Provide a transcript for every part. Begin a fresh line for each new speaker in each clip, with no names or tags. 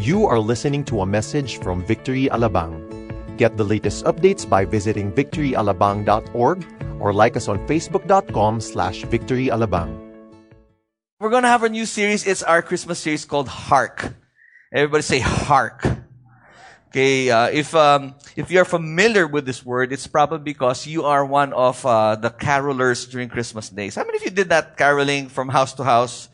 You are listening to a message from Victory Alabang. Get the latest updates by visiting victoryalabang.org or like us on facebook.com slash victoryalabang.
We're going to have a new series. It's our Christmas series called Hark. Everybody say Hark. Okay, uh, if um, if you're familiar with this word, it's probably because you are one of uh, the carolers during Christmas days. How many of you did that caroling from house to house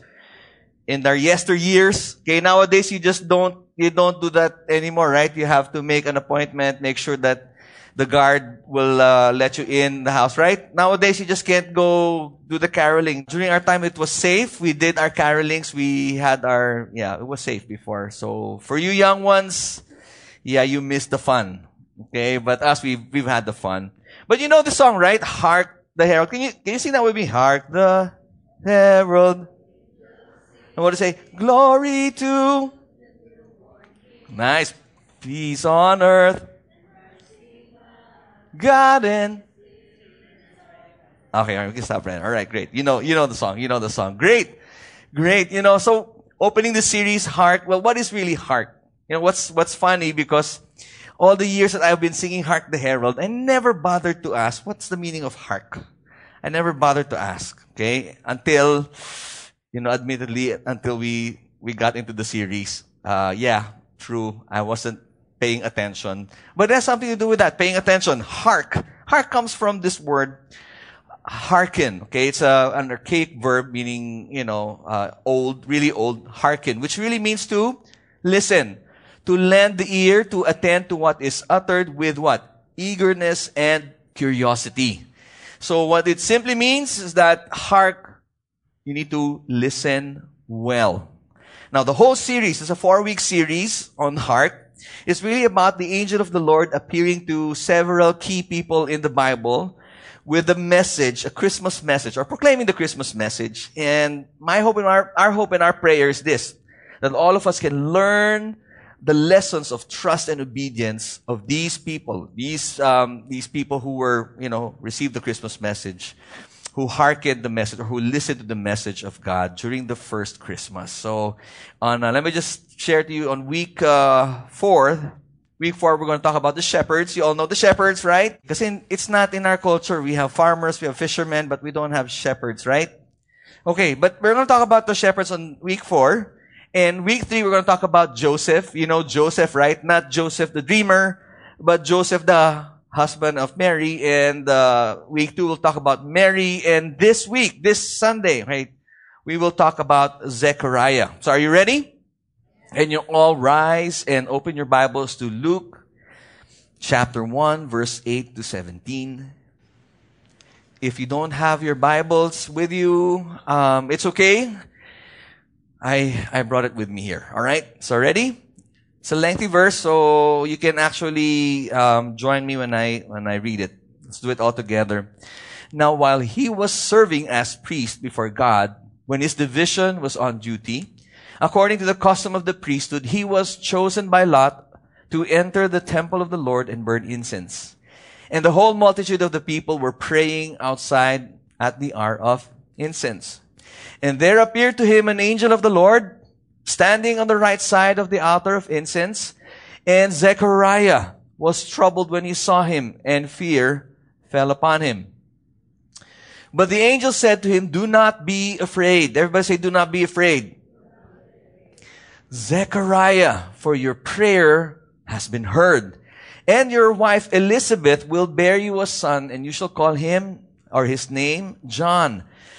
in their yesteryears? Okay, nowadays you just don't you don't do that anymore, right? You have to make an appointment, make sure that the guard will uh, let you in the house, right? Nowadays, you just can't go do the caroling. During our time, it was safe. We did our carolings. We had our, yeah, it was safe before. So for you young ones, yeah, you missed the fun. Okay, but us, we've, we've had the fun. But you know the song, right? Hark the Herald. Can you, can you sing that with me? Hark the Herald. And what to say? Glory to. Nice. Peace on earth. God in. Okay, we can stop right. All right, great. You know, you know the song. You know the song. Great. Great. You know, so opening the series, Hark. Well, what is really Hark? You know, what's, what's funny because all the years that I've been singing Hark the Herald, I never bothered to ask, what's the meaning of Hark? I never bothered to ask, okay? Until, you know, admittedly, until we, we got into the series. Uh, yeah, true. I wasn't paying attention. But there's something to do with that, paying attention. Hark. Hark comes from this word, hearken. Okay, it's a, an archaic verb meaning, you know, uh, old, really old, hearken, which really means to listen to lend the ear, to attend to what is uttered with what? Eagerness and curiosity. So what it simply means is that hark, you need to listen well. Now the whole series is a four week series on Hark. It's really about the angel of the Lord appearing to several key people in the Bible with a message, a Christmas message, or proclaiming the Christmas message. And my hope and our, our hope and our prayer is this, that all of us can learn the lessons of trust and obedience of these people, these um, these people who were, you know, received the Christmas message, who hearkened the message or who listened to the message of God during the first Christmas. So, on uh, let me just share to you on week uh, four. Week four, we're going to talk about the shepherds. You all know the shepherds, right? Because in, it's not in our culture. We have farmers, we have fishermen, but we don't have shepherds, right? Okay, but we're going to talk about the shepherds on week four. And week three, we're going to talk about Joseph. You know Joseph, right? Not Joseph the dreamer, but Joseph the husband of Mary. And uh, week two, we'll talk about Mary. And this week, this Sunday, right, we will talk about Zechariah. So are you ready? And you all rise and open your Bibles to Luke chapter 1, verse 8 to 17. If you don't have your Bibles with you, um, it's okay. I, I brought it with me here. All right. So ready? It's a lengthy verse, so you can actually um, join me when I when I read it. Let's do it all together. Now, while he was serving as priest before God, when his division was on duty, according to the custom of the priesthood, he was chosen by Lot to enter the temple of the Lord and burn incense. And the whole multitude of the people were praying outside at the hour of incense. And there appeared to him an angel of the Lord standing on the right side of the altar of incense. And Zechariah was troubled when he saw him and fear fell upon him. But the angel said to him, do not be afraid. Everybody say, do not be afraid. Zechariah, for your prayer has been heard. And your wife Elizabeth will bear you a son and you shall call him or his name John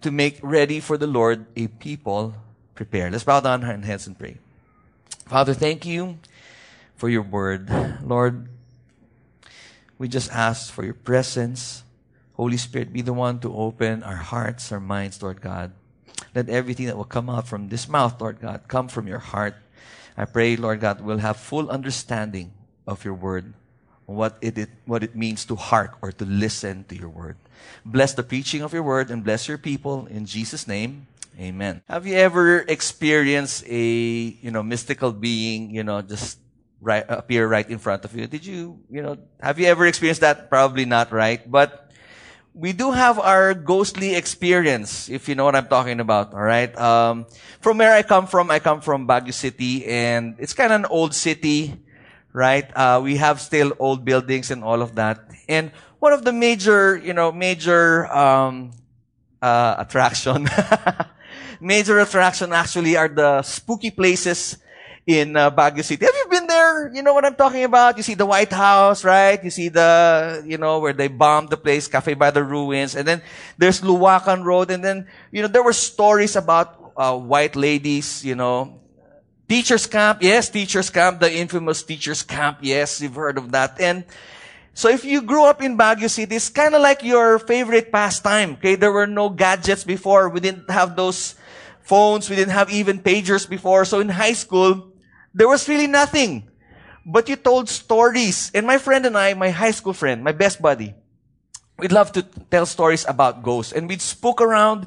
to make ready for the Lord a people prepared. Let's bow down our heads and pray. Father, thank you for your word. Lord, we just ask for your presence. Holy Spirit, be the one to open our hearts, our minds, Lord God. Let everything that will come out from this mouth, Lord God, come from your heart. I pray, Lord God, we'll have full understanding of your word, what it, it, what it means to hark or to listen to your word. Bless the preaching of your word and bless your people in Jesus' name. Amen. Have you ever experienced a, you know, mystical being, you know, just right, appear right in front of you? Did you, you know, have you ever experienced that? Probably not, right? But we do have our ghostly experience, if you know what I'm talking about, alright? Um, from where I come from, I come from Baguio City, and it's kind of an old city, right? Uh, we have still old buildings and all of that. And one of the major, you know, major, um, uh, attraction, major attraction actually are the spooky places in uh, Baguio City. Have you been there? You know what I'm talking about? You see the White House, right? You see the, you know, where they bombed the place, Cafe by the Ruins. And then there's Loakan Road. And then, you know, there were stories about uh, white ladies, you know. Teachers camp. Yes, teachers camp. The infamous teachers camp. Yes, you've heard of that. And so if you grew up in Baguio City, it's kind of like your favorite pastime. Okay, there were no gadgets before. We didn't have those phones. We didn't have even pagers before. So in high school, there was really nothing. But you told stories. And my friend and I, my high school friend, my best buddy, we'd love to tell stories about ghosts. And we'd spook around.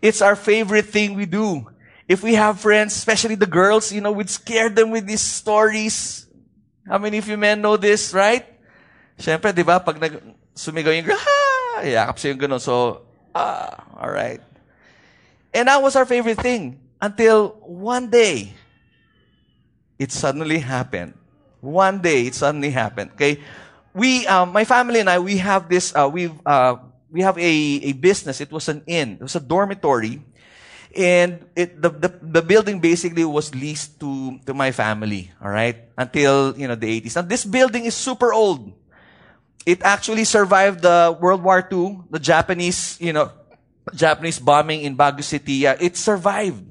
It's our favorite thing we do. If we have friends, especially the girls, you know, we'd scare them with these stories. How many of you men know this, right? Siyempre, di ba, pag nag, sumigaw yung girl, ha! Yakap siya yung ganun. So, ah, alright. And that was our favorite thing. Until one day, it suddenly happened. One day, it suddenly happened. Okay, we, um, my family and I, we have this. Uh, we uh, we have a a business. It was an inn. It was a dormitory, and it the the, the building basically was leased to to my family. All right, until you know the 80s. Now this building is super old. It actually survived the World War II, the Japanese, you know, Japanese bombing in Baguio City. Yeah, it survived.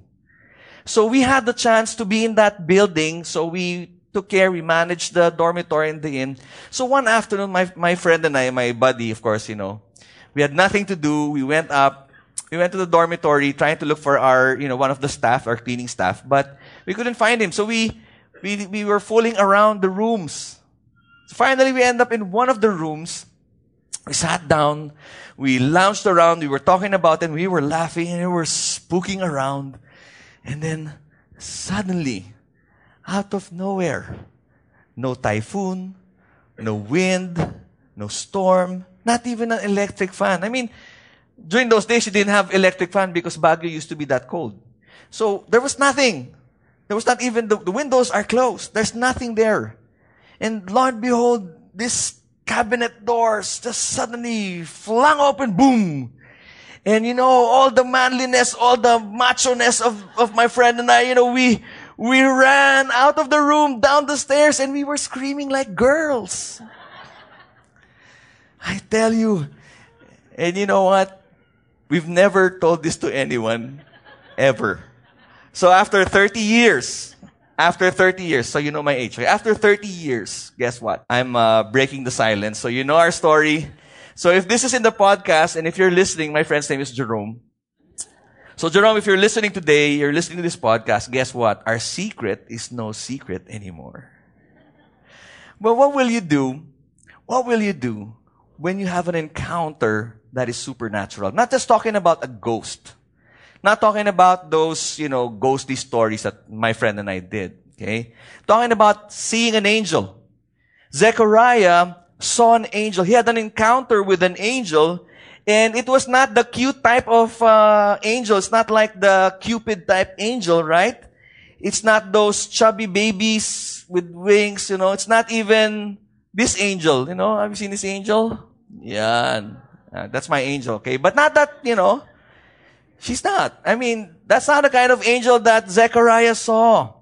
So we had the chance to be in that building. So we took care. We managed the dormitory and the inn. So one afternoon, my, my friend and I, my buddy, of course, you know, we had nothing to do. We went up. We went to the dormitory trying to look for our, you know, one of the staff, our cleaning staff, but we couldn't find him. So we, we, we were fooling around the rooms. So finally, we end up in one of the rooms. We sat down. We lounged around. We were talking about it. we were laughing and we were spooking around. And then suddenly, out of nowhere, no typhoon, no wind, no storm, not even an electric fan. I mean, during those days, you didn't have electric fan because Baguio used to be that cold. So there was nothing. There was not even, the, the windows are closed. There's nothing there. And lo and behold, this cabinet doors just suddenly flung open, boom. And you know, all the manliness, all the macho-ness of, of my friend and I, you know, we, we ran out of the room, down the stairs, and we were screaming like girls. I tell you. And you know what? We've never told this to anyone. Ever. So after 30 years, after 30 years, so you know my age. After 30 years, guess what? I'm uh, breaking the silence. So you know our story. So if this is in the podcast and if you're listening, my friend's name is Jerome. So Jerome, if you're listening today, you're listening to this podcast, guess what? Our secret is no secret anymore. But what will you do? What will you do when you have an encounter that is supernatural? Not just talking about a ghost. Not talking about those, you know, ghostly stories that my friend and I did. Okay? Talking about seeing an angel. Zechariah saw an angel. He had an encounter with an angel and it was not the cute type of uh, angel. It's not like the Cupid type angel, right? It's not those chubby babies with wings, you know. It's not even this angel, you know. Have you seen this angel? Yeah. Uh, that's my angel, okay? But not that, you know. She's not. I mean, that's not the kind of angel that Zechariah saw.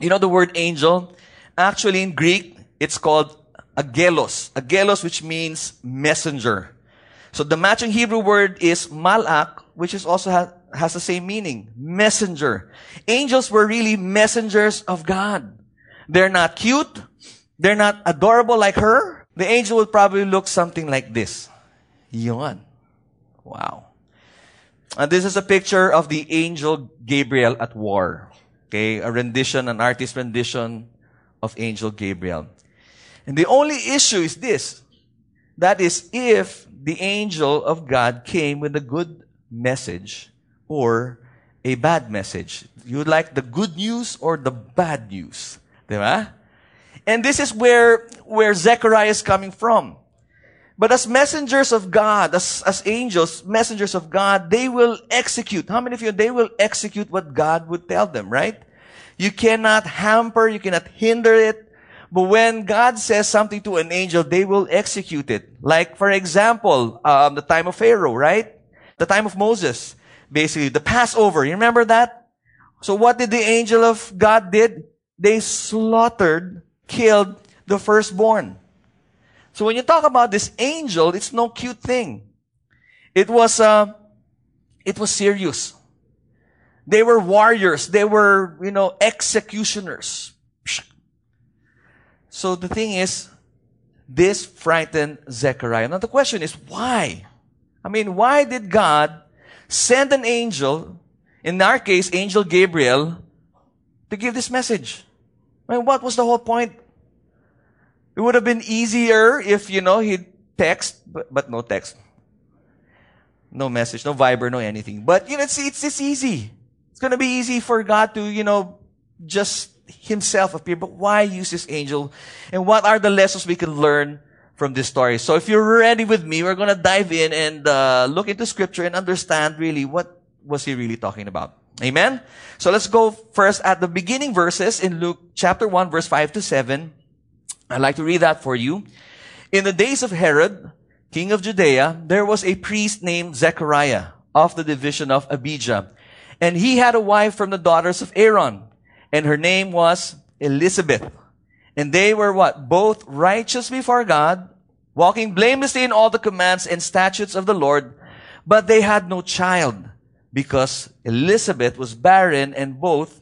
You know the word angel? Actually, in Greek, it's called angelos. Angelos, which means messenger. So the matching Hebrew word is malak, which is also ha- has the same meaning. Messenger. Angels were really messengers of God. They're not cute. They're not adorable like her. The angel would probably look something like this. Yon. Wow. And this is a picture of the angel Gabriel at war. Okay, a rendition, an artist rendition of Angel Gabriel. And the only issue is this. That is if the angel of God came with a good message or a bad message. You would like the good news or the bad news. Diba? And this is where, where Zechariah is coming from. But as messengers of God, as, as angels, messengers of God, they will execute. How many of you, they will execute what God would tell them, right? You cannot hamper, you cannot hinder it. But when God says something to an angel, they will execute it. Like, for example, um, the time of Pharaoh, right? The time of Moses. Basically, the Passover. You remember that? So what did the angel of God did? They slaughtered, killed the firstborn. So when you talk about this angel, it's no cute thing. It was, uh, it was serious. They were warriors. They were, you know, executioners. So the thing is, this frightened Zechariah. Now the question is, why? I mean, why did God send an angel, in our case, angel Gabriel, to give this message? I mean, what was the whole point? It would have been easier if, you know, he'd text, but, but no text. No message, no Viber, no anything. But, you know, it's, it's, easy. It's to be easy for God to, you know, just himself appear. But why use this angel? And what are the lessons we can learn from this story? So if you're ready with me, we're to dive in and uh, look into scripture and understand really what was he really talking about. Amen? So let's go first at the beginning verses in Luke chapter 1 verse 5 to 7. I'd like to read that for you. In the days of Herod, king of Judea, there was a priest named Zechariah of the division of Abijah. And he had a wife from the daughters of Aaron, and her name was Elizabeth. And they were what? Both righteous before God, walking blamelessly in all the commands and statutes of the Lord, but they had no child because Elizabeth was barren and both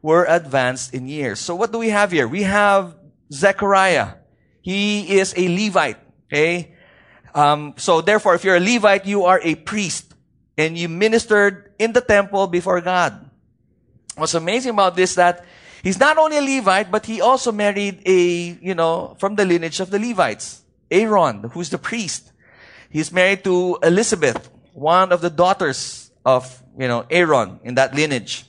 were advanced in years. So what do we have here? We have Zechariah. He is a Levite. Okay. Um, so therefore, if you're a Levite, you are a priest and you ministered in the temple before God. What's amazing about this that he's not only a Levite, but he also married a, you know, from the lineage of the Levites. Aaron, who's the priest. He's married to Elizabeth, one of the daughters of, you know, Aaron in that lineage.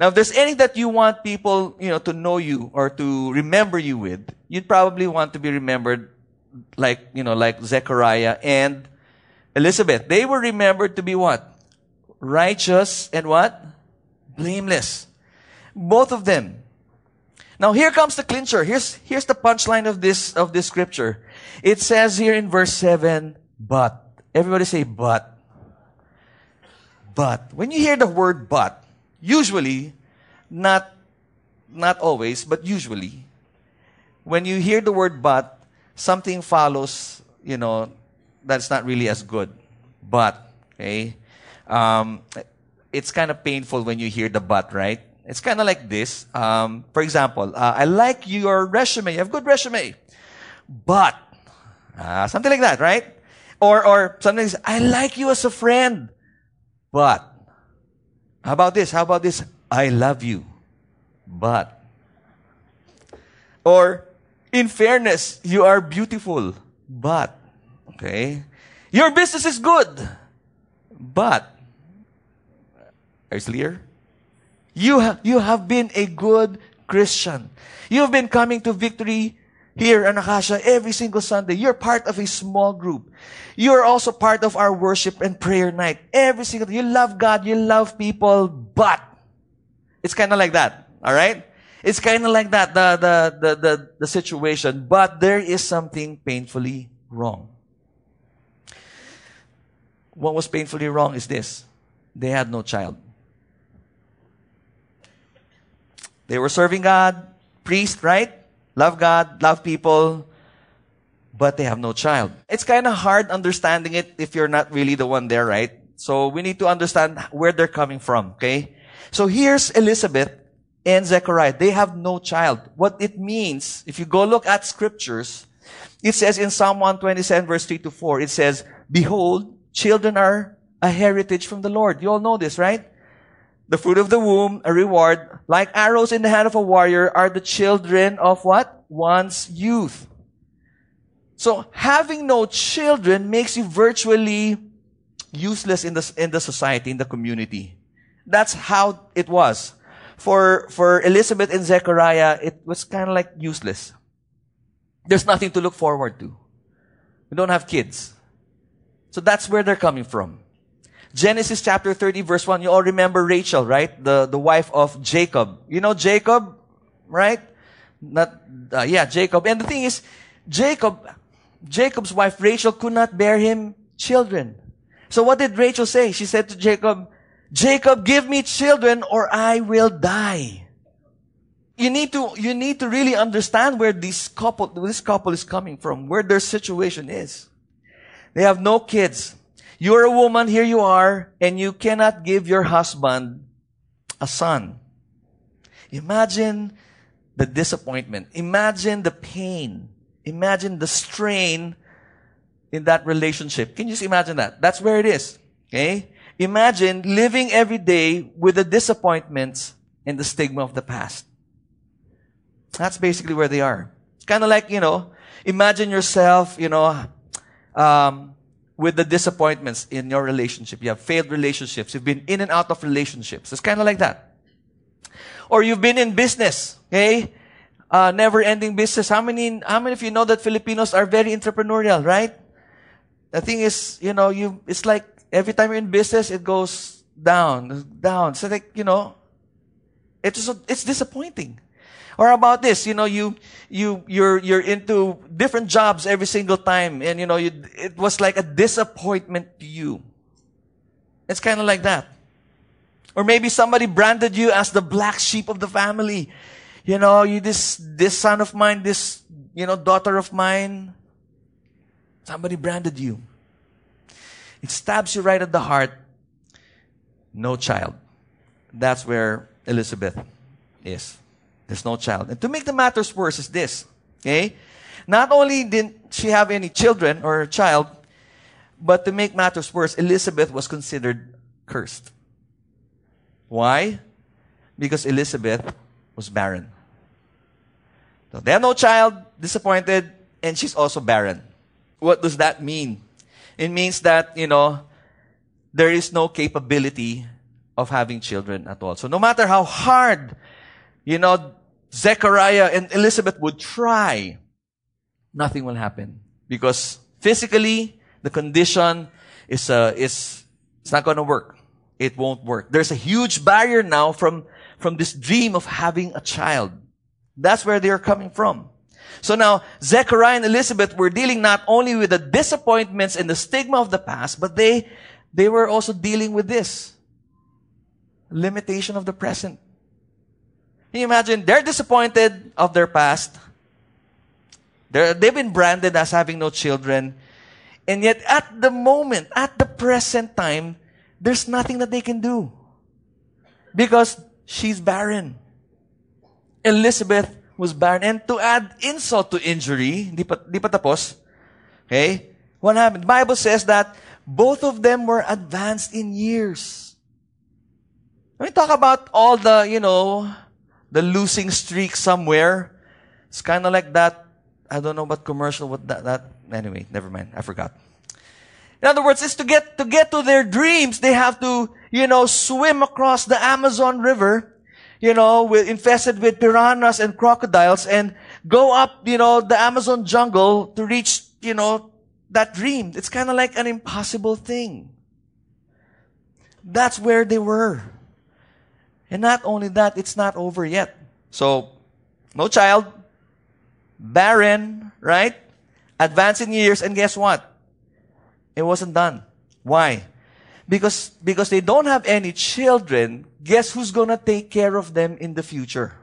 Now, if there's anything that you want people, you know, to know you or to remember you with, you'd probably want to be remembered like, you know, like Zechariah and Elizabeth. They were remembered to be what? Righteous and what? Blameless. Both of them. Now here comes the clincher. Here's, here's the punchline of this, of this scripture. It says here in verse 7, but. Everybody say but. But. When you hear the word but, usually, not, not always, but usually, when you hear the word but, something follows, you know, that's not really as good. But, okay, um, it's kind of painful when you hear the but, right? It's kind of like this. Um, for example, uh, I like your resume. You have good resume. But, uh, something like that, right? Or, or something, I like you as a friend. But, how about this? How about this? I love you. But. Or, in fairness, you are beautiful. But. Okay. Your business is good. But. Are you clear? You, ha- you have been a good Christian. You have been coming to victory here in Acacia every single Sunday. You're part of a small group. You're also part of our worship and prayer night. Every single You love God, you love people, but it's kind of like that. All right? It's kind of like that, the, the, the, the, the situation. But there is something painfully wrong. What was painfully wrong is this. They had no child. They were serving God, priest, right? Love God, love people, but they have no child. It's kind of hard understanding it if you're not really the one there, right? So we need to understand where they're coming from, okay? So here's Elizabeth and Zechariah. They have no child. What it means, if you go look at scriptures, it says in Psalm 127 verse 3 to 4, it says, Behold, children are a heritage from the Lord. You all know this, right? The fruit of the womb, a reward, like arrows in the hand of a warrior, are the children of what? One's youth. So having no children makes you virtually useless in the, in the society, in the community. That's how it was. For, for Elizabeth and Zechariah, it was kind of like useless. There's nothing to look forward to. We don't have kids. So that's where they're coming from. Genesis chapter 30 verse 1, you all remember Rachel, right? The, the wife of Jacob. You know Jacob, right? Not, uh, yeah, Jacob. And the thing is, Jacob, Jacob's wife Rachel could not bear him children. So what did Rachel say? She said to Jacob, Jacob, give me children or I will die. You need to, you need to really understand where this couple, this couple is coming from, where their situation is. They have no kids. You're a woman, here you are, and you cannot give your husband a son. Imagine the disappointment. Imagine the pain. Imagine the strain in that relationship. Can you just imagine that? That's where it is. Okay? Imagine living every day with the disappointments and the stigma of the past. That's basically where they are. Kind of like, you know, imagine yourself, you know, um, with the disappointments in your relationship. You have failed relationships. You've been in and out of relationships. It's kind of like that. Or you've been in business, okay? Uh, never ending business. How many, how many of you know that Filipinos are very entrepreneurial, right? The thing is, you know, you, it's like every time you're in business, it goes down, down. So like, you know, it's, it's disappointing. Or about this, you know, you, you, you're, you're into different jobs every single time and, you know, you, it was like a disappointment to you. It's kind of like that. Or maybe somebody branded you as the black sheep of the family. You know, you, this, this son of mine, this, you know, daughter of mine. Somebody branded you. It stabs you right at the heart. No child. That's where Elizabeth is. There's no child. And to make the matters worse is this. Okay? Not only didn't she have any children or a child, but to make matters worse, Elizabeth was considered cursed. Why? Because Elizabeth was barren. So they have no child, disappointed, and she's also barren. What does that mean? It means that, you know, there is no capability of having children at all. So no matter how hard, you know, Zechariah and Elizabeth would try, nothing will happen. Because physically, the condition is, uh, is, it's not to work. It won't work. There's a huge barrier now from, from this dream of having a child. That's where they're coming from. So now, Zechariah and Elizabeth were dealing not only with the disappointments and the stigma of the past, but they, they were also dealing with this. Limitation of the present. Can you imagine? They're disappointed of their past. They're, they've been branded as having no children. And yet, at the moment, at the present time, there's nothing that they can do. Because she's barren. Elizabeth was barren. And to add insult to injury, di pa, di pa tapos, okay? What happened? The Bible says that both of them were advanced in years. When we talk about all the, you know, the losing streak somewhere. It's kind of like that. I don't know what commercial, what that, that, anyway, never mind. I forgot. In other words, it's to get, to get to their dreams, they have to, you know, swim across the Amazon River, you know, with, infested with piranhas and crocodiles and go up, you know, the Amazon jungle to reach, you know, that dream. It's kind of like an impossible thing. That's where they were. And not only that, it's not over yet. So, no child, barren, right? Advancing years, and guess what? It wasn't done. Why? Because, because they don't have any children, guess who's gonna take care of them in the future?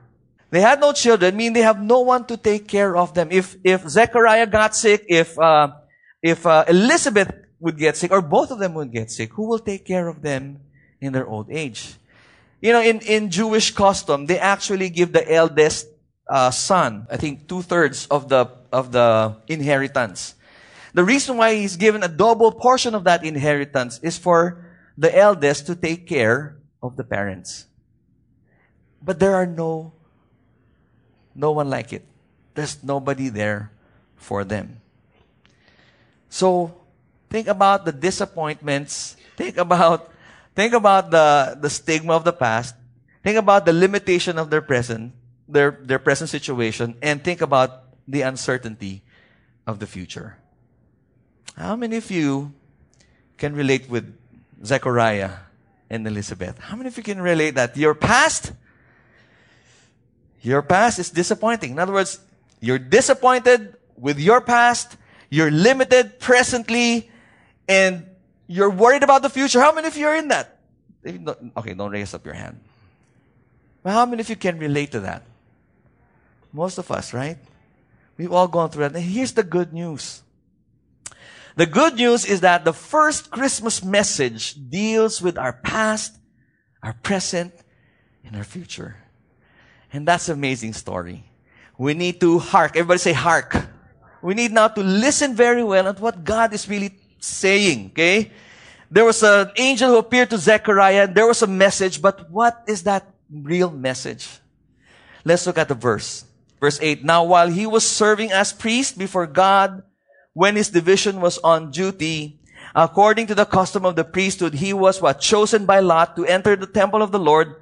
They had no children, mean they have no one to take care of them. If, if Zechariah got sick, if, uh, if uh, Elizabeth would get sick, or both of them would get sick, who will take care of them in their old age? You know, in, in Jewish custom, they actually give the eldest uh, son, I think two thirds of the, of the inheritance. The reason why he's given a double portion of that inheritance is for the eldest to take care of the parents. But there are no no one like it. There's nobody there for them. So think about the disappointments. Think about think about the, the stigma of the past. Think about the limitation of their present, their, their present situation, and think about the uncertainty of the future. How many of you can relate with Zechariah and Elizabeth? How many of you can relate that your past, your past is disappointing? In other words, you're disappointed with your past, you're limited presently, and you're worried about the future. How many of you are in that? Okay, don't raise up your hand. How many of you can relate to that? Most of us, right? We've all gone through that. And here's the good news. The good news is that the first Christmas message deals with our past, our present, and our future. And that's an amazing story. We need to hark. Everybody say hark. We need now to listen very well at what God is really saying. Okay? There was an angel who appeared to Zechariah. There was a message, but what is that real message? Let's look at the verse. Verse 8. Now while he was serving as priest before God, when his division was on duty, according to the custom of the priesthood, he was what? Chosen by lot to enter the temple of the Lord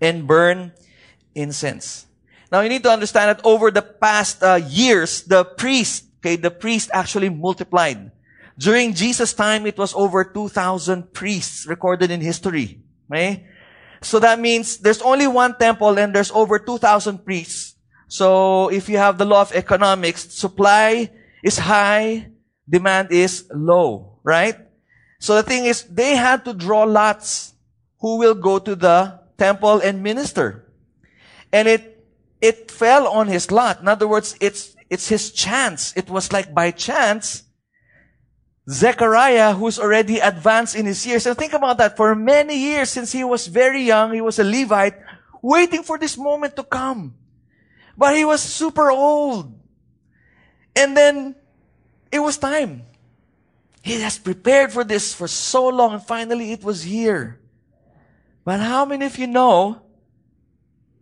and burn incense. Now you need to understand that over the past uh, years, the priest, okay, the priest actually multiplied. During Jesus' time, it was over 2,000 priests recorded in history. Okay? So that means there's only one temple and there's over 2,000 priests. So if you have the law of economics, supply is high, demand is low, right? So the thing is, they had to draw lots who will go to the temple and minister. And it, it fell on his lot. In other words, it's, it's his chance. It was like by chance, Zechariah, who's already advanced in his years. And think about that. For many years, since he was very young, he was a Levite, waiting for this moment to come. But he was super old. And then it was time. He has prepared for this for so long and finally it was here. But how many of you know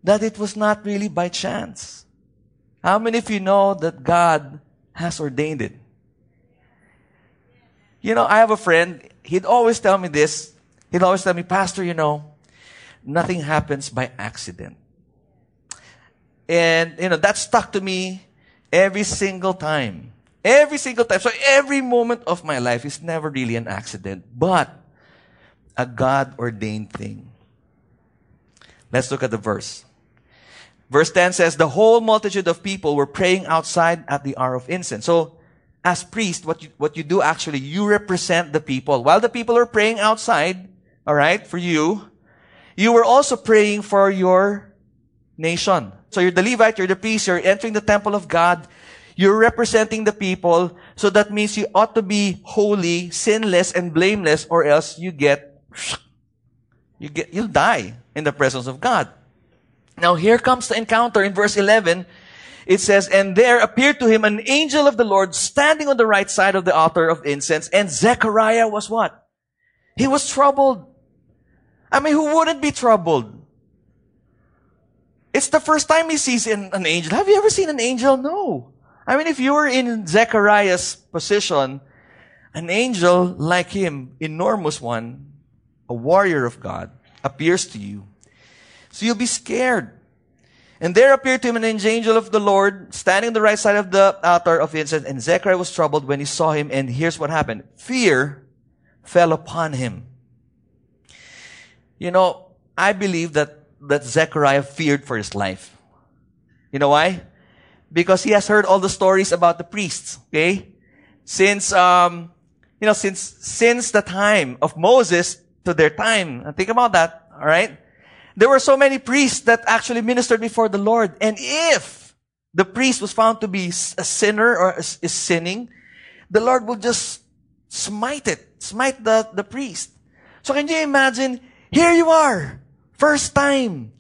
that it was not really by chance? How many of you know that God has ordained it? You know, I have a friend, he'd always tell me this. He'd always tell me, Pastor, you know, nothing happens by accident. And, you know, that stuck to me every single time. Every single time. So every moment of my life is never really an accident, but a God ordained thing. Let's look at the verse. Verse 10 says, the whole multitude of people were praying outside at the hour of incense. So as priest, what you, what you do actually, you represent the people. While the people are praying outside, alright, for you, you were also praying for your nation. So you're the Levite, you're the priest, you're entering the temple of God, you're representing the people, so that means you ought to be holy, sinless, and blameless, or else you get, you get, you'll die in the presence of God. Now here comes the encounter in verse 11 it says, And there appeared to him an angel of the Lord standing on the right side of the altar of incense. And Zechariah was what? He was troubled. I mean, who wouldn't be troubled? It's the first time he sees an, an angel. Have you ever seen an angel? No. I mean, if you were in Zechariah's position, an angel like him, enormous one, a warrior of God, appears to you. So you'll be scared. And there appeared to him an angel of the Lord standing on the right side of the altar of incense. And Zechariah was troubled when he saw him. And here's what happened. Fear fell upon him. You know, I believe that, that Zechariah feared for his life. You know why? Because he has heard all the stories about the priests. Okay? Since, um, you know, since, since the time of Moses to their time. Think about that. All right? There were so many priests that actually ministered before the Lord. And if the priest was found to be a sinner or is sinning, the Lord will just smite it, smite the, the priest. So can you imagine, here you are, first time,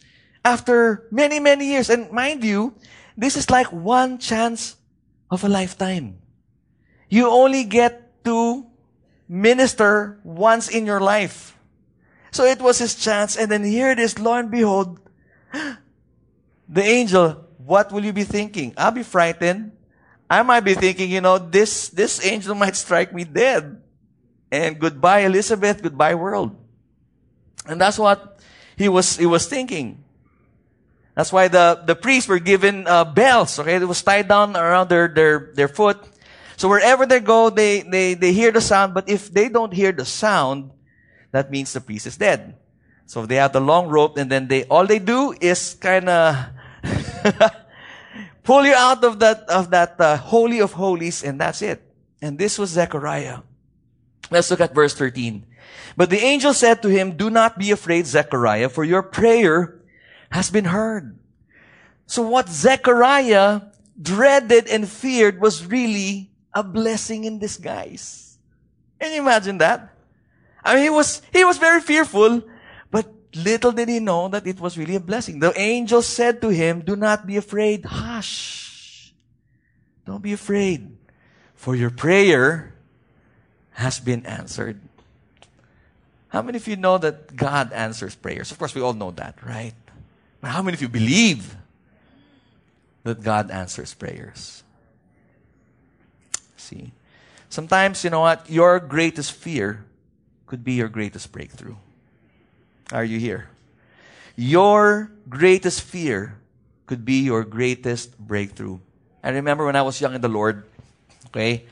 after many, many years. And mind you, this is like one chance of a lifetime. You only get to minister once in your life. So it was his chance. And then here it is, lo and behold, the angel, what will you be thinking? I'll be frightened. I might be thinking, you know, this, this angel might strike me dead. And goodbye, Elizabeth. Goodbye, world. And that's what he was, he was thinking. That's why the, the priests were given uh, bells. Okay, it was tied down around their, their, their foot. So wherever they go, they, they, they hear the sound. But if they don't hear the sound, that means the priest is dead. So they have the long rope, and then they all they do is kind of pull you out of that of that uh, holy of holies, and that's it. And this was Zechariah. Let's look at verse 13. But the angel said to him, Do not be afraid, Zechariah, for your prayer has been heard. So what Zechariah dreaded and feared was really a blessing in disguise. Can you imagine that? I mean, he was, he was very fearful, but little did he know that it was really a blessing. The angel said to him, do not be afraid. Hush. Don't be afraid. For your prayer has been answered. How many of you know that God answers prayers? Of course, we all know that, right? But how many of you believe that God answers prayers? See, sometimes, you know what? Your greatest fear could be your greatest breakthrough. Are you here? Your greatest fear could be your greatest breakthrough. I remember when I was young in the Lord, okay,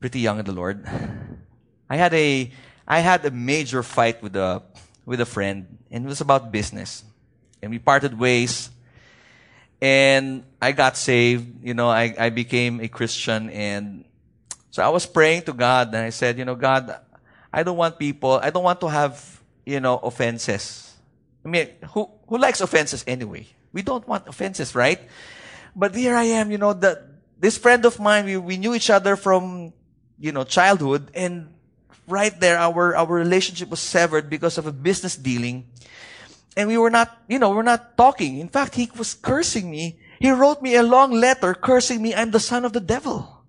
pretty young in the Lord, I had a I had a major fight with a with a friend, and it was about business, and we parted ways. And I got saved, you know, I, I became a Christian and so I was praying to God and I said, you know, God, I don't want people, I don't want to have, you know, offenses. I mean, who, who likes offenses anyway? We don't want offenses, right? But here I am, you know, the, this friend of mine, we, we knew each other from, you know, childhood and right there, our, our relationship was severed because of a business dealing. And we were not, you know, we we're not talking. In fact, he was cursing me. He wrote me a long letter cursing me, I'm the son of the devil.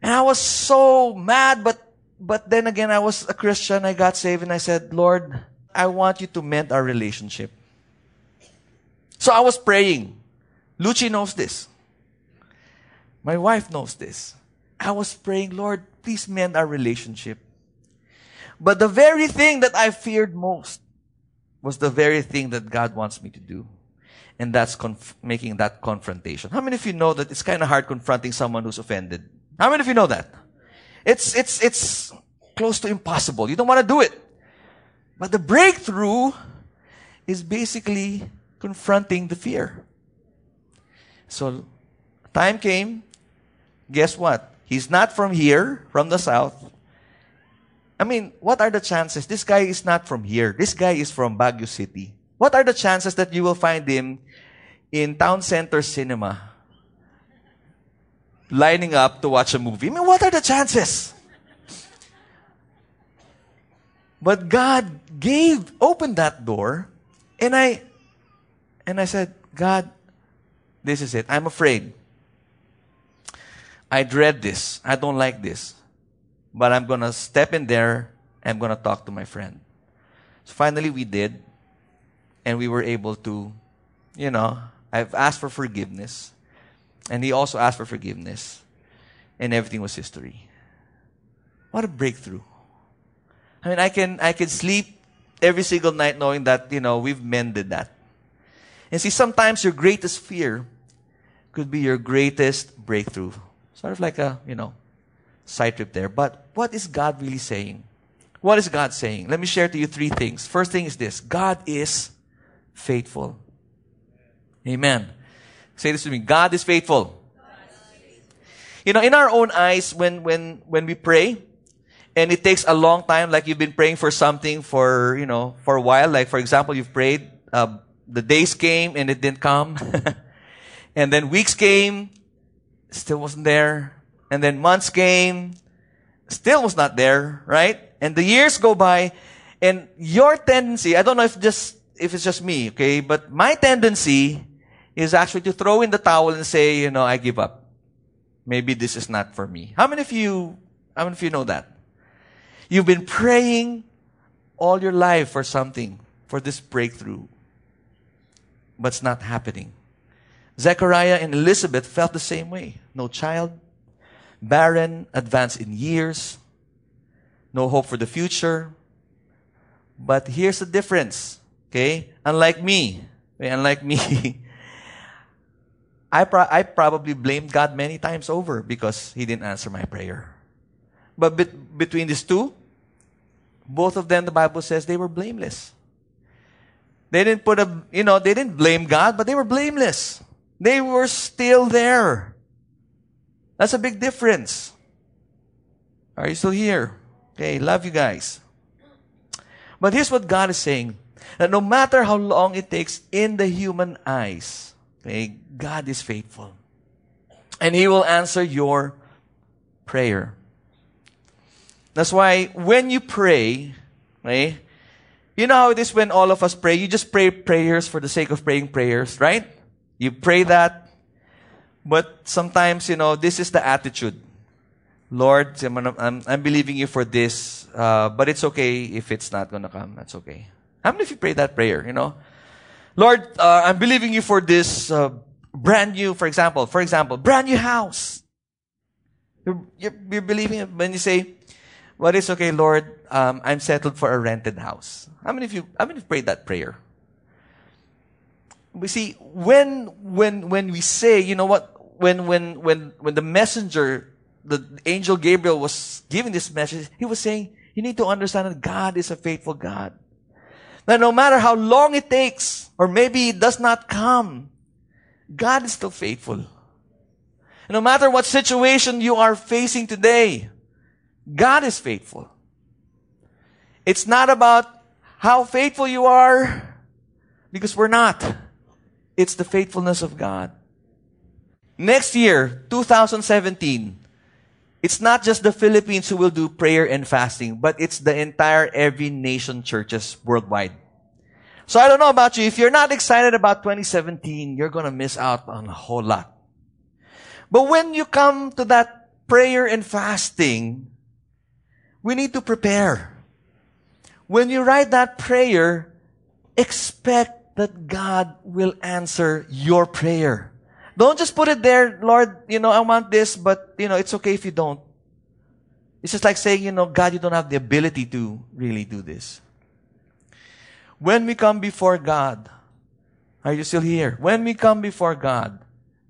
And I was so mad, but but then again, I was a Christian. I got saved and I said, Lord, I want you to mend our relationship. So I was praying. Lucy knows this. My wife knows this. I was praying, Lord, please mend our relationship. But the very thing that I feared most was the very thing that God wants me to do. And that's conf- making that confrontation. How many of you know that it's kind of hard confronting someone who's offended? How many of you know that? It's, it's, it's close to impossible. You don't want to do it. But the breakthrough is basically confronting the fear. So, time came. Guess what? He's not from here, from the south. I mean, what are the chances? This guy is not from here. This guy is from Baguio City. What are the chances that you will find him in Town Center Cinema lining up to watch a movie. I mean, what are the chances? But God gave, opened that door, and I, and I said, God, this is it. I'm afraid. I dread this. I don't like this. But I'm gonna step in there. I'm gonna talk to my friend. So finally, we did, and we were able to, you know, I've asked for forgiveness. And he also asked for forgiveness. And everything was history. What a breakthrough. I mean, I can, I can sleep every single night knowing that, you know, we've mended that. And see, sometimes your greatest fear could be your greatest breakthrough. Sort of like a, you know, side trip there. But what is God really saying? What is God saying? Let me share to you three things. First thing is this God is faithful. Amen. Say this to me. God is faithful. You know, in our own eyes, when, when, when we pray, and it takes a long time, like you've been praying for something for, you know, for a while. Like, for example, you've prayed, uh, the days came and it didn't come. and then weeks came, still wasn't there. And then months came, still was not there, right? And the years go by, and your tendency, I don't know if just, if it's just me, okay, but my tendency is actually to throw in the towel and say, you know, I give up. Maybe this is not for me. How many of you, how many of you know that? You've been praying all your life for something, for this breakthrough, but it's not happening. Zechariah and Elizabeth felt the same way. No child, barren, advanced in years, no hope for the future. But here's the difference, okay? Unlike me, unlike me, I, pro- I probably blamed God many times over because He didn't answer my prayer. But be- between these two, both of them, the Bible says they were blameless. They didn't put a, you know, they didn't blame God, but they were blameless. They were still there. That's a big difference. Are you still here? Okay, love you guys. But here's what God is saying that no matter how long it takes in the human eyes, okay, God is faithful. And He will answer your prayer. That's why when you pray, okay, you know how it is when all of us pray? You just pray prayers for the sake of praying prayers, right? You pray that, but sometimes, you know, this is the attitude. Lord, I'm, I'm believing you for this, uh, but it's okay if it's not gonna come. That's okay. How many of you pray that prayer, you know? Lord, uh, I'm believing you for this uh, brand new, for example, for example, brand new house. You're, you're, you're believing when you say, but it's okay, Lord, um, I'm settled for a rented house. How many of you, how many you prayed that prayer? We see, when, when, when we say, you know what, when, when, when, when the messenger, the angel Gabriel was giving this message, he was saying, you need to understand that God is a faithful God. That no matter how long it takes, or maybe it does not come, God is still faithful. No matter what situation you are facing today, God is faithful. It's not about how faithful you are, because we're not. It's the faithfulness of God. Next year, 2017, it's not just the Philippines who will do prayer and fasting, but it's the entire every nation churches worldwide. So I don't know about you. If you're not excited about 2017, you're going to miss out on a whole lot. But when you come to that prayer and fasting, we need to prepare. When you write that prayer, expect that God will answer your prayer. Don't just put it there, Lord, you know, I want this, but, you know, it's okay if you don't. It's just like saying, you know, God, you don't have the ability to really do this. When we come before God, are you still here? When we come before God,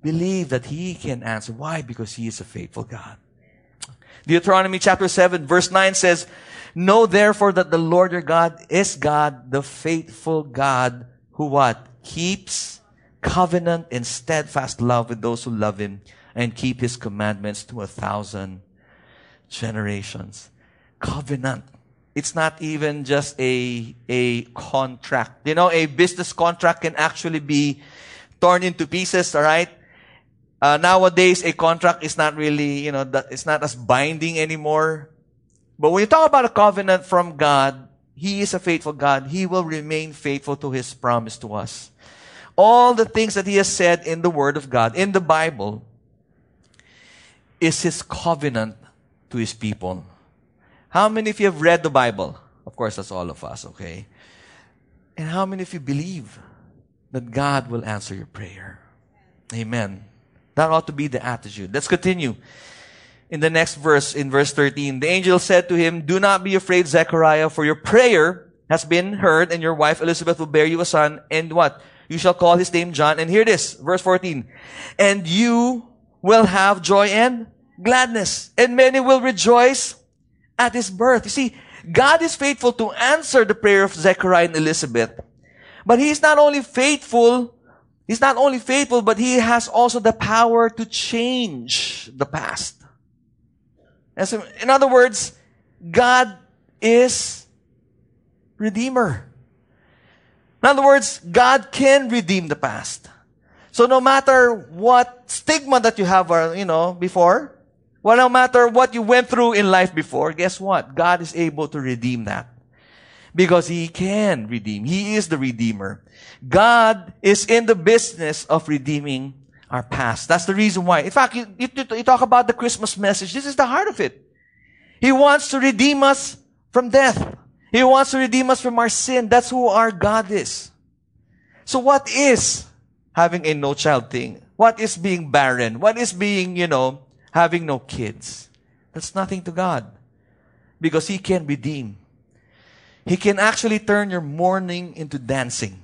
believe that He can answer. Why? Because He is a faithful God. Deuteronomy chapter 7 verse 9 says, Know therefore that the Lord your God is God, the faithful God, who what? Keeps covenant and steadfast love with those who love him and keep his commandments to a thousand generations. Covenant. It's not even just a, a contract. You know, a business contract can actually be torn into pieces, alright? Uh, nowadays, a contract is not really, you know, it's not as binding anymore. But when you talk about a covenant from God, He is a faithful God. He will remain faithful to His promise to us. All the things that He has said in the Word of God, in the Bible, is His covenant to His people. How many of you have read the Bible? Of course, that's all of us, okay? And how many of you believe that God will answer your prayer? Amen. That ought to be the attitude. Let's continue. In the next verse, in verse 13, the angel said to him, Do not be afraid, Zechariah, for your prayer has been heard, and your wife Elizabeth will bear you a son, and what? You shall call his name John. And hear this, verse 14. And you will have joy and gladness, and many will rejoice at his birth. You see, God is faithful to answer the prayer of Zechariah and Elizabeth. But he is not only faithful He's not only faithful, but he has also the power to change the past. And so, in other words, God is Redeemer. In other words, God can redeem the past. So no matter what stigma that you have, or, you know, before, well, no matter what you went through in life before, guess what? God is able to redeem that. Because He can redeem. He is the Redeemer. God is in the business of redeeming our past. That's the reason why. In fact, you, you, you talk about the Christmas message. This is the heart of it. He wants to redeem us from death. He wants to redeem us from our sin. That's who our God is. So what is having a no child thing? What is being barren? What is being, you know, having no kids? That's nothing to God. Because He can redeem. He can actually turn your mourning into dancing.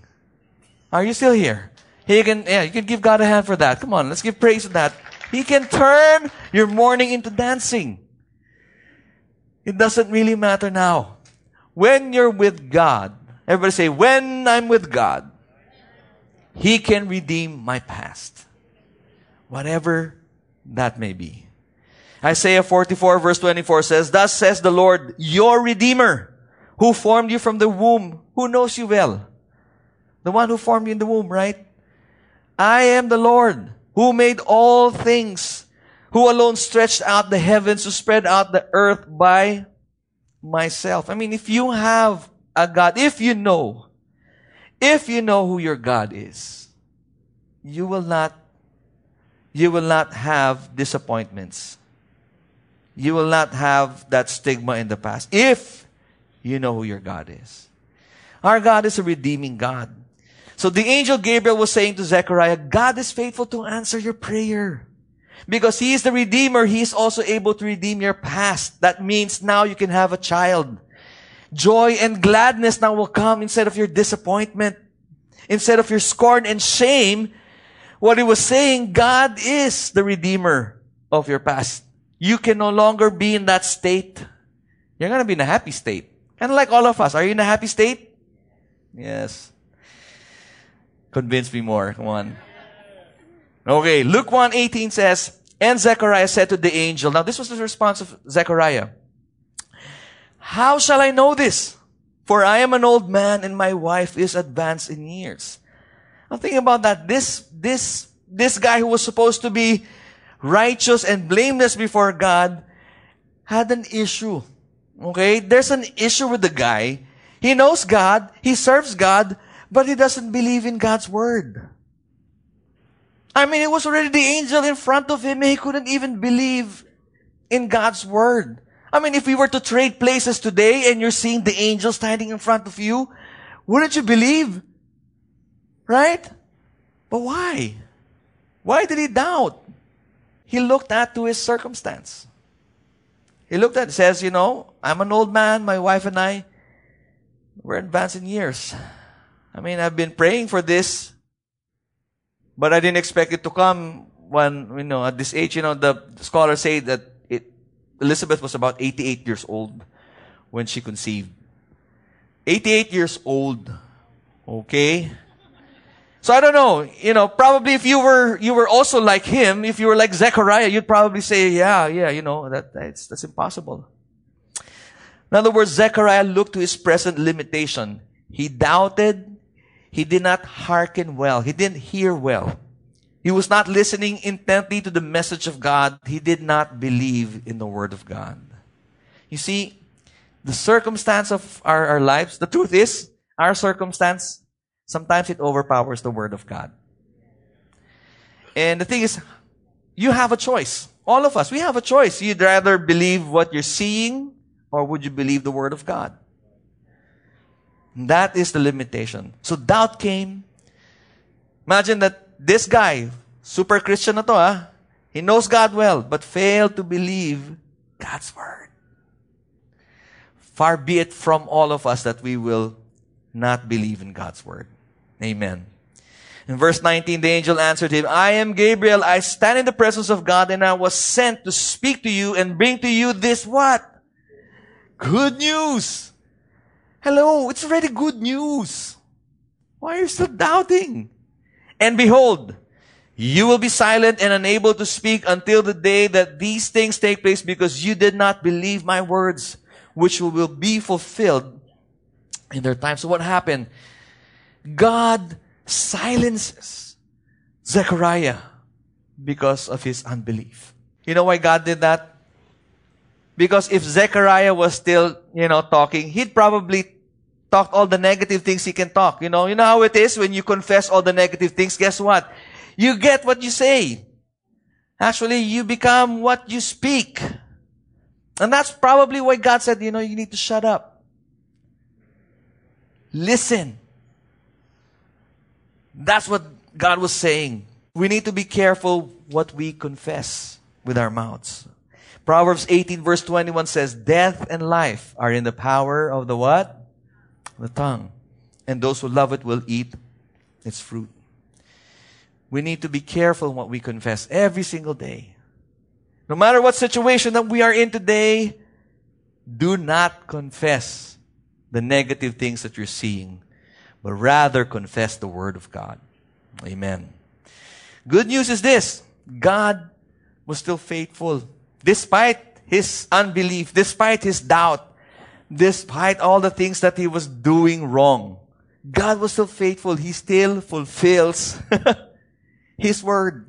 Are you still here? He can, yeah, you can give God a hand for that. Come on, let's give praise to that. He can turn your mourning into dancing. It doesn't really matter now. When you're with God, everybody say, when I'm with God, He can redeem my past. Whatever that may be. Isaiah 44 verse 24 says, Thus says the Lord, your Redeemer, who formed you from the womb, who knows you well. The one who formed you in the womb, right? I am the Lord, who made all things, who alone stretched out the heavens, who spread out the earth by myself. I mean, if you have a God, if you know, if you know who your God is, you will not, you will not have disappointments you will not have that stigma in the past if you know who your God is. Our God is a redeeming God. So the angel Gabriel was saying to Zechariah, God is faithful to answer your prayer. Because He is the Redeemer, He is also able to redeem your past. That means now you can have a child. Joy and gladness now will come instead of your disappointment. Instead of your scorn and shame, what He was saying, God is the Redeemer of your past you can no longer be in that state. You're to be in a happy state. Of like all of us. Are you in a happy state? Yes. Convince me more. Come on. Okay, Luke 1:18 says, And Zechariah said to the angel, now this was the response of Zechariah. How shall I know this? For I am an old man and my wife is advanced in years. I'm thinking about that. This, this, this guy who was supposed to be righteous and blameless before God, had an issue. Okay? There's an issue with the guy. He knows God, he serves God, but he doesn't believe in God's word. I mean, it was already the angel in front of him. He couldn't even believe in God's word. I mean, if we were to trade places today and you're seeing the angel standing in front of you, wouldn't you believe? Right? But why? Why did he doubt? He looked at to his circumstance. He looked at, says, you know, I'm an old man, my wife and I, we're advanced in years. I mean, I've been praying for this, but I didn't expect it to come when, you know, at this age, you know, the scholars say that it, Elizabeth was about 88 years old when she conceived. 88 years old. Okay? So I don't know, you know, probably if you were, you were also like him, if you were like Zechariah, you'd probably say, yeah, yeah, you know, that, that's, that's impossible. In other words, Zechariah looked to his present limitation. He doubted. He did not hearken well. He didn't hear well. He was not listening intently to the message of God. He did not believe in the word of God. You see, the circumstance of our, our lives, the truth is, our circumstance sometimes it overpowers the Word of God. And the thing is, you have a choice. All of us, we have a choice. You'd rather believe what you're seeing or would you believe the Word of God? That is the limitation. So doubt came. Imagine that this guy, super Christian na to ah, he knows God well, but failed to believe God's Word. Far be it from all of us that we will not believe in God's Word. Amen. In verse 19, the angel answered him, I am Gabriel. I stand in the presence of God and I was sent to speak to you and bring to you this what? Good news. Hello, it's already good news. Why are you still doubting? And behold, you will be silent and unable to speak until the day that these things take place because you did not believe my words, which will be fulfilled in their time. So what happened? God silences Zechariah because of his unbelief. You know why God did that? Because if Zechariah was still, you know, talking, he'd probably talk all the negative things he can talk. You know, you know how it is when you confess all the negative things. Guess what? You get what you say. Actually, you become what you speak. And that's probably why God said, you know, you need to shut up. listen. That's what God was saying. We need to be careful what we confess with our mouths. Proverbs 18 verse 21 says, Death and life are in the power of the what? The tongue. And those who love it will eat its fruit. We need to be careful what we confess every single day. No matter what situation that we are in today, do not confess the negative things that you're seeing, but rather confess the Word of God. Amen. Good news is this God was still faithful despite his unbelief, despite his doubt, despite all the things that he was doing wrong. God was still faithful. He still fulfills his word.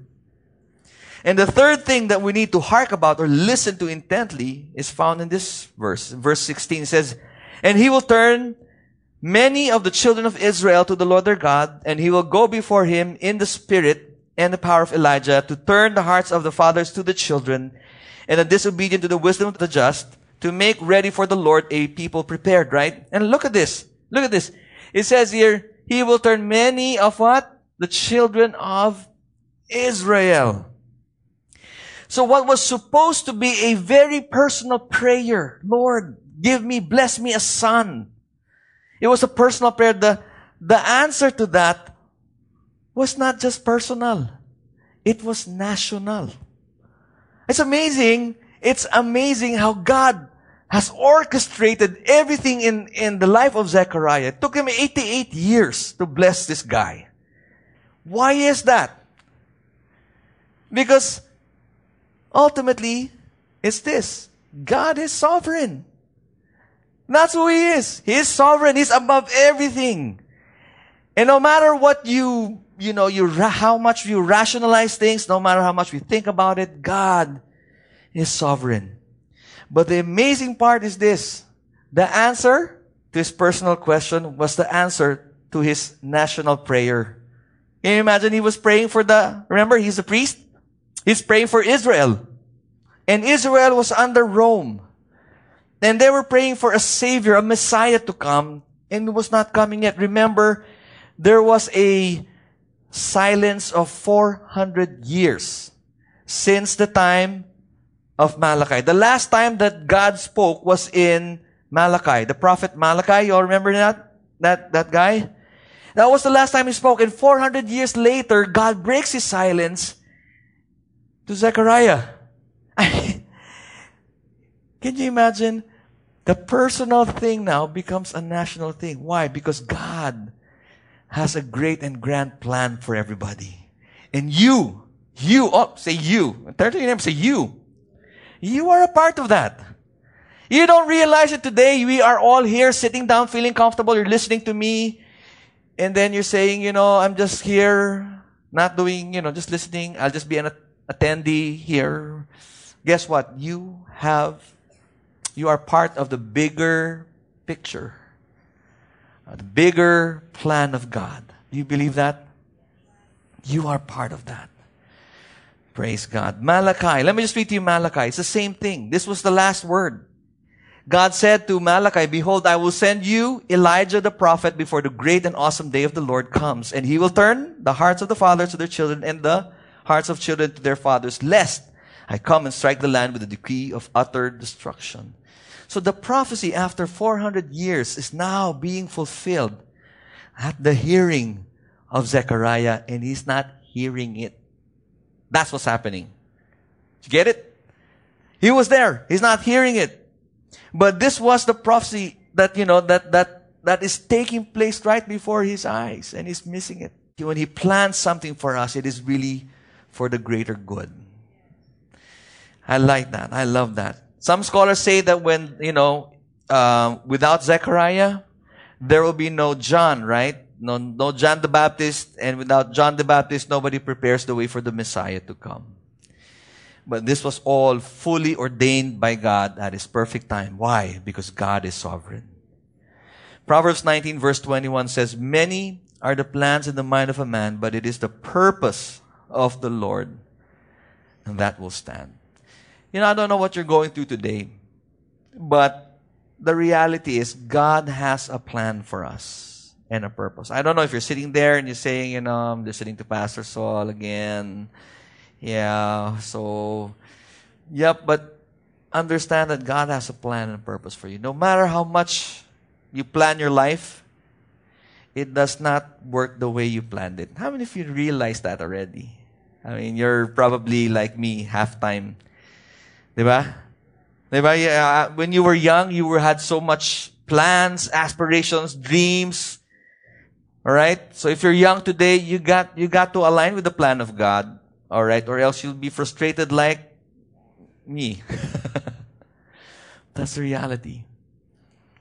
And the third thing that we need to hark about or listen to intently is found in this verse. Verse 16 says, And he will turn many of the children of Israel to the Lord their God, and he will go before him in the spirit and the power of Elijah to turn the hearts of the fathers to the children and the disobedient to the wisdom of the just to make ready for the Lord a people prepared, right? And look at this. Look at this. It says here, he will turn many of what? The children of Israel. So what was supposed to be a very personal prayer, Lord, give me, bless me a son. It was a personal prayer. The, the answer to that was not just personal. It was national. It's amazing. It's amazing how God has orchestrated everything in, in the life of Zechariah. It took him 88 years to bless this guy. Why is that? Because Ultimately, it's this. God is sovereign. That's who He is. He is sovereign. He's above everything. And no matter what you, you know, you, how much you rationalize things, no matter how much we think about it, God is sovereign. But the amazing part is this. The answer to his personal question was the answer to his national prayer. Can you imagine he was praying for the, remember, he's a priest? He's praying for Israel. And Israel was under Rome. And they were praying for a savior, a messiah to come, and it was not coming yet. Remember, there was a silence of 400 years since the time of Malachi. The last time that God spoke was in Malachi, the prophet Malachi. You all remember that? That, that guy? That was the last time he spoke. And 400 years later, God breaks his silence to Zechariah. Can you imagine? The personal thing now becomes a national thing. Why? Because God has a great and grand plan for everybody. And you, you, oh, say you. Turn to your name, say you. You are a part of that. You don't realize it today. We are all here sitting down, feeling comfortable. You're listening to me. And then you're saying, you know, I'm just here, not doing, you know, just listening. I'll just be an attendee here. Guess what? You have, you are part of the bigger picture, the bigger plan of God. Do you believe that? You are part of that. Praise God. Malachi. Let me just read to you Malachi. It's the same thing. This was the last word. God said to Malachi, Behold, I will send you Elijah the prophet before the great and awesome day of the Lord comes. And he will turn the hearts of the fathers to their children and the hearts of children to their fathers, lest I come and strike the land with a decree of utter destruction. So the prophecy after 400 years is now being fulfilled at the hearing of Zechariah, and he's not hearing it. That's what's happening. You get it? He was there. He's not hearing it. But this was the prophecy that, you know, that, that, that is taking place right before his eyes, and he's missing it. When he plans something for us, it is really for the greater good. I like that. I love that. Some scholars say that when, you know, uh, without Zechariah, there will be no John, right? No, no John the Baptist, and without John the Baptist, nobody prepares the way for the Messiah to come. But this was all fully ordained by God at His perfect time. Why? Because God is sovereign. Proverbs 19 verse 21 says, Many are the plans in the mind of a man, but it is the purpose of the Lord, and that will stand. You know, I don't know what you're going through today, but the reality is God has a plan for us and a purpose. I don't know if you're sitting there and you're saying, you know, I'm listening to Pastor Saul again. Yeah, so, yep, but understand that God has a plan and a purpose for you. No matter how much you plan your life, it does not work the way you planned it. How many of you realize that already? I mean, you're probably like me, half time. Diba? Diba? Yeah, uh, uh, when you were young, you were, had so much plans, aspirations, dreams. Alright? So if you're young today, you got, you got to align with the plan of God. Alright? Or else you'll be frustrated like me. That's the reality.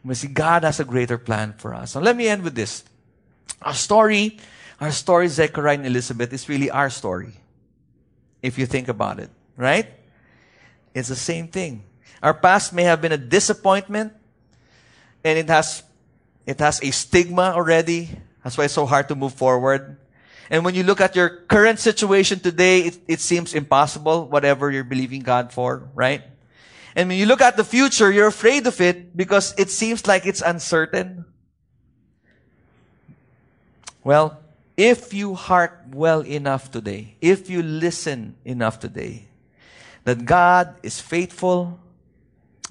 But see, God has a greater plan for us. Now let me end with this. Our story, our story, Zechariah and Elizabeth, is really our story. If you think about it, right? It's the same thing. Our past may have been a disappointment, and it has, it has a stigma already. That's why it's so hard to move forward. And when you look at your current situation today, it, it seems impossible, whatever you're believing God for, right? And when you look at the future, you're afraid of it because it seems like it's uncertain. Well, if you hark well enough today, if you listen enough today, that God is faithful,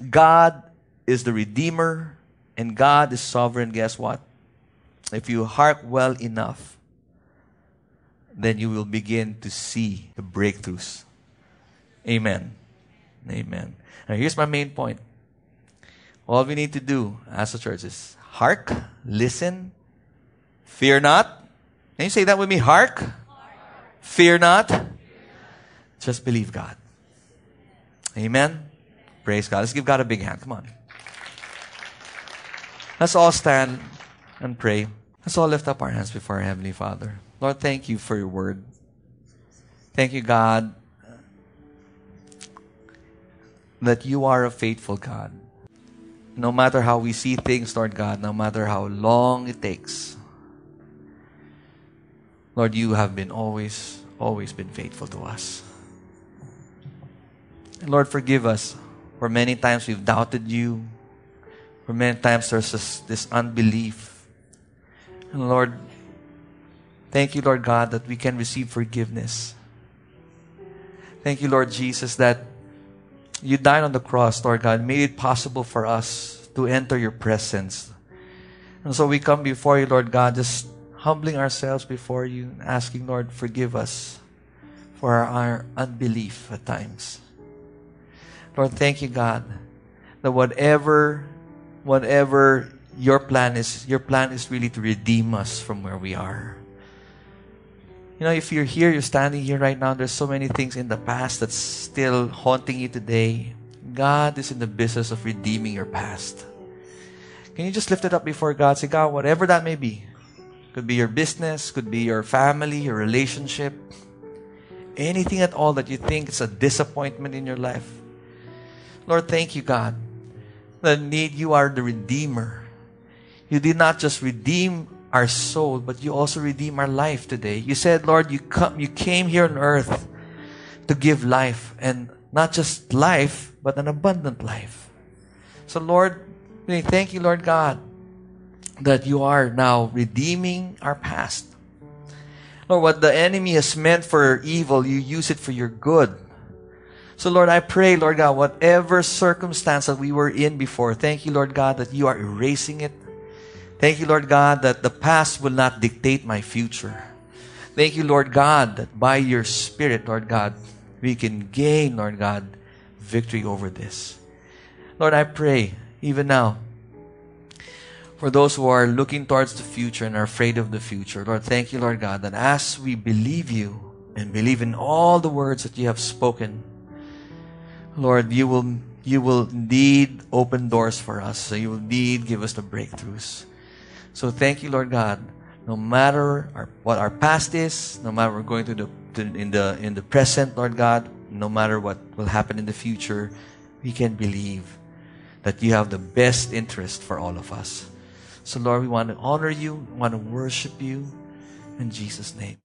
God is the Redeemer, and God is sovereign, guess what? If you hark well enough, then you will begin to see the breakthroughs. Amen. Amen. Now, here's my main point. All we need to do as a church is hark, listen, fear not. Can you say that with me? Hark, fear not. Just believe God. Amen. Praise God. Let's give God a big hand. Come on. Let's all stand and pray. Let's all lift up our hands before our Heavenly Father. Lord, thank you for your word. Thank you, God, that you are a faithful God. No matter how we see things, Lord God, no matter how long it takes, Lord, you have been always, always been faithful to us. And Lord, forgive us for many times we've doubted you. For many times there's this, this unbelief. And Lord, thank you, Lord God, that we can receive forgiveness. Thank you, Lord Jesus, that you died on the cross, Lord God, made it possible for us to enter your presence. And so we come before you, Lord God, just humbling ourselves before you, asking, Lord, forgive us for our unbelief at times. Lord, thank you, God, that whatever, whatever your plan is, your plan is really to redeem us from where we are. You know, if you're here, you're standing here right now, there's so many things in the past that's still haunting you today. God is in the business of redeeming your past. Can you just lift it up before God? Say, God, whatever that may be, could be your business, could be your family, your relationship, anything at all that you think is a disappointment in your life. Lord, thank you, God, that need you are the Redeemer. You did not just redeem our soul, but you also redeem our life today. You said, Lord, you come, you came here on earth to give life and not just life, but an abundant life. So Lord, we thank you, Lord God, that you are now redeeming our past. Lord, what the enemy has meant for evil, you use it for your good. So Lord, I pray, Lord God, whatever circumstance that we were in before, thank you, Lord God, that you are erasing it Thank you, Lord God, that the past will not dictate my future. Thank you, Lord God, that by your Spirit, Lord God, we can gain, Lord God, victory over this. Lord, I pray, even now, for those who are looking towards the future and are afraid of the future, Lord, thank you, Lord God, that as we believe you and believe in all the words that you have spoken, Lord, you will you will indeed open doors for us. So you will indeed give us the breakthroughs. So thank you, Lord God. No matter our, what our past is, no matter we're going to the to, in the in the present, Lord God, no matter what will happen in the future, we can believe that you have the best interest for all of us. So Lord, we want to honor you, want to worship you in Jesus' name.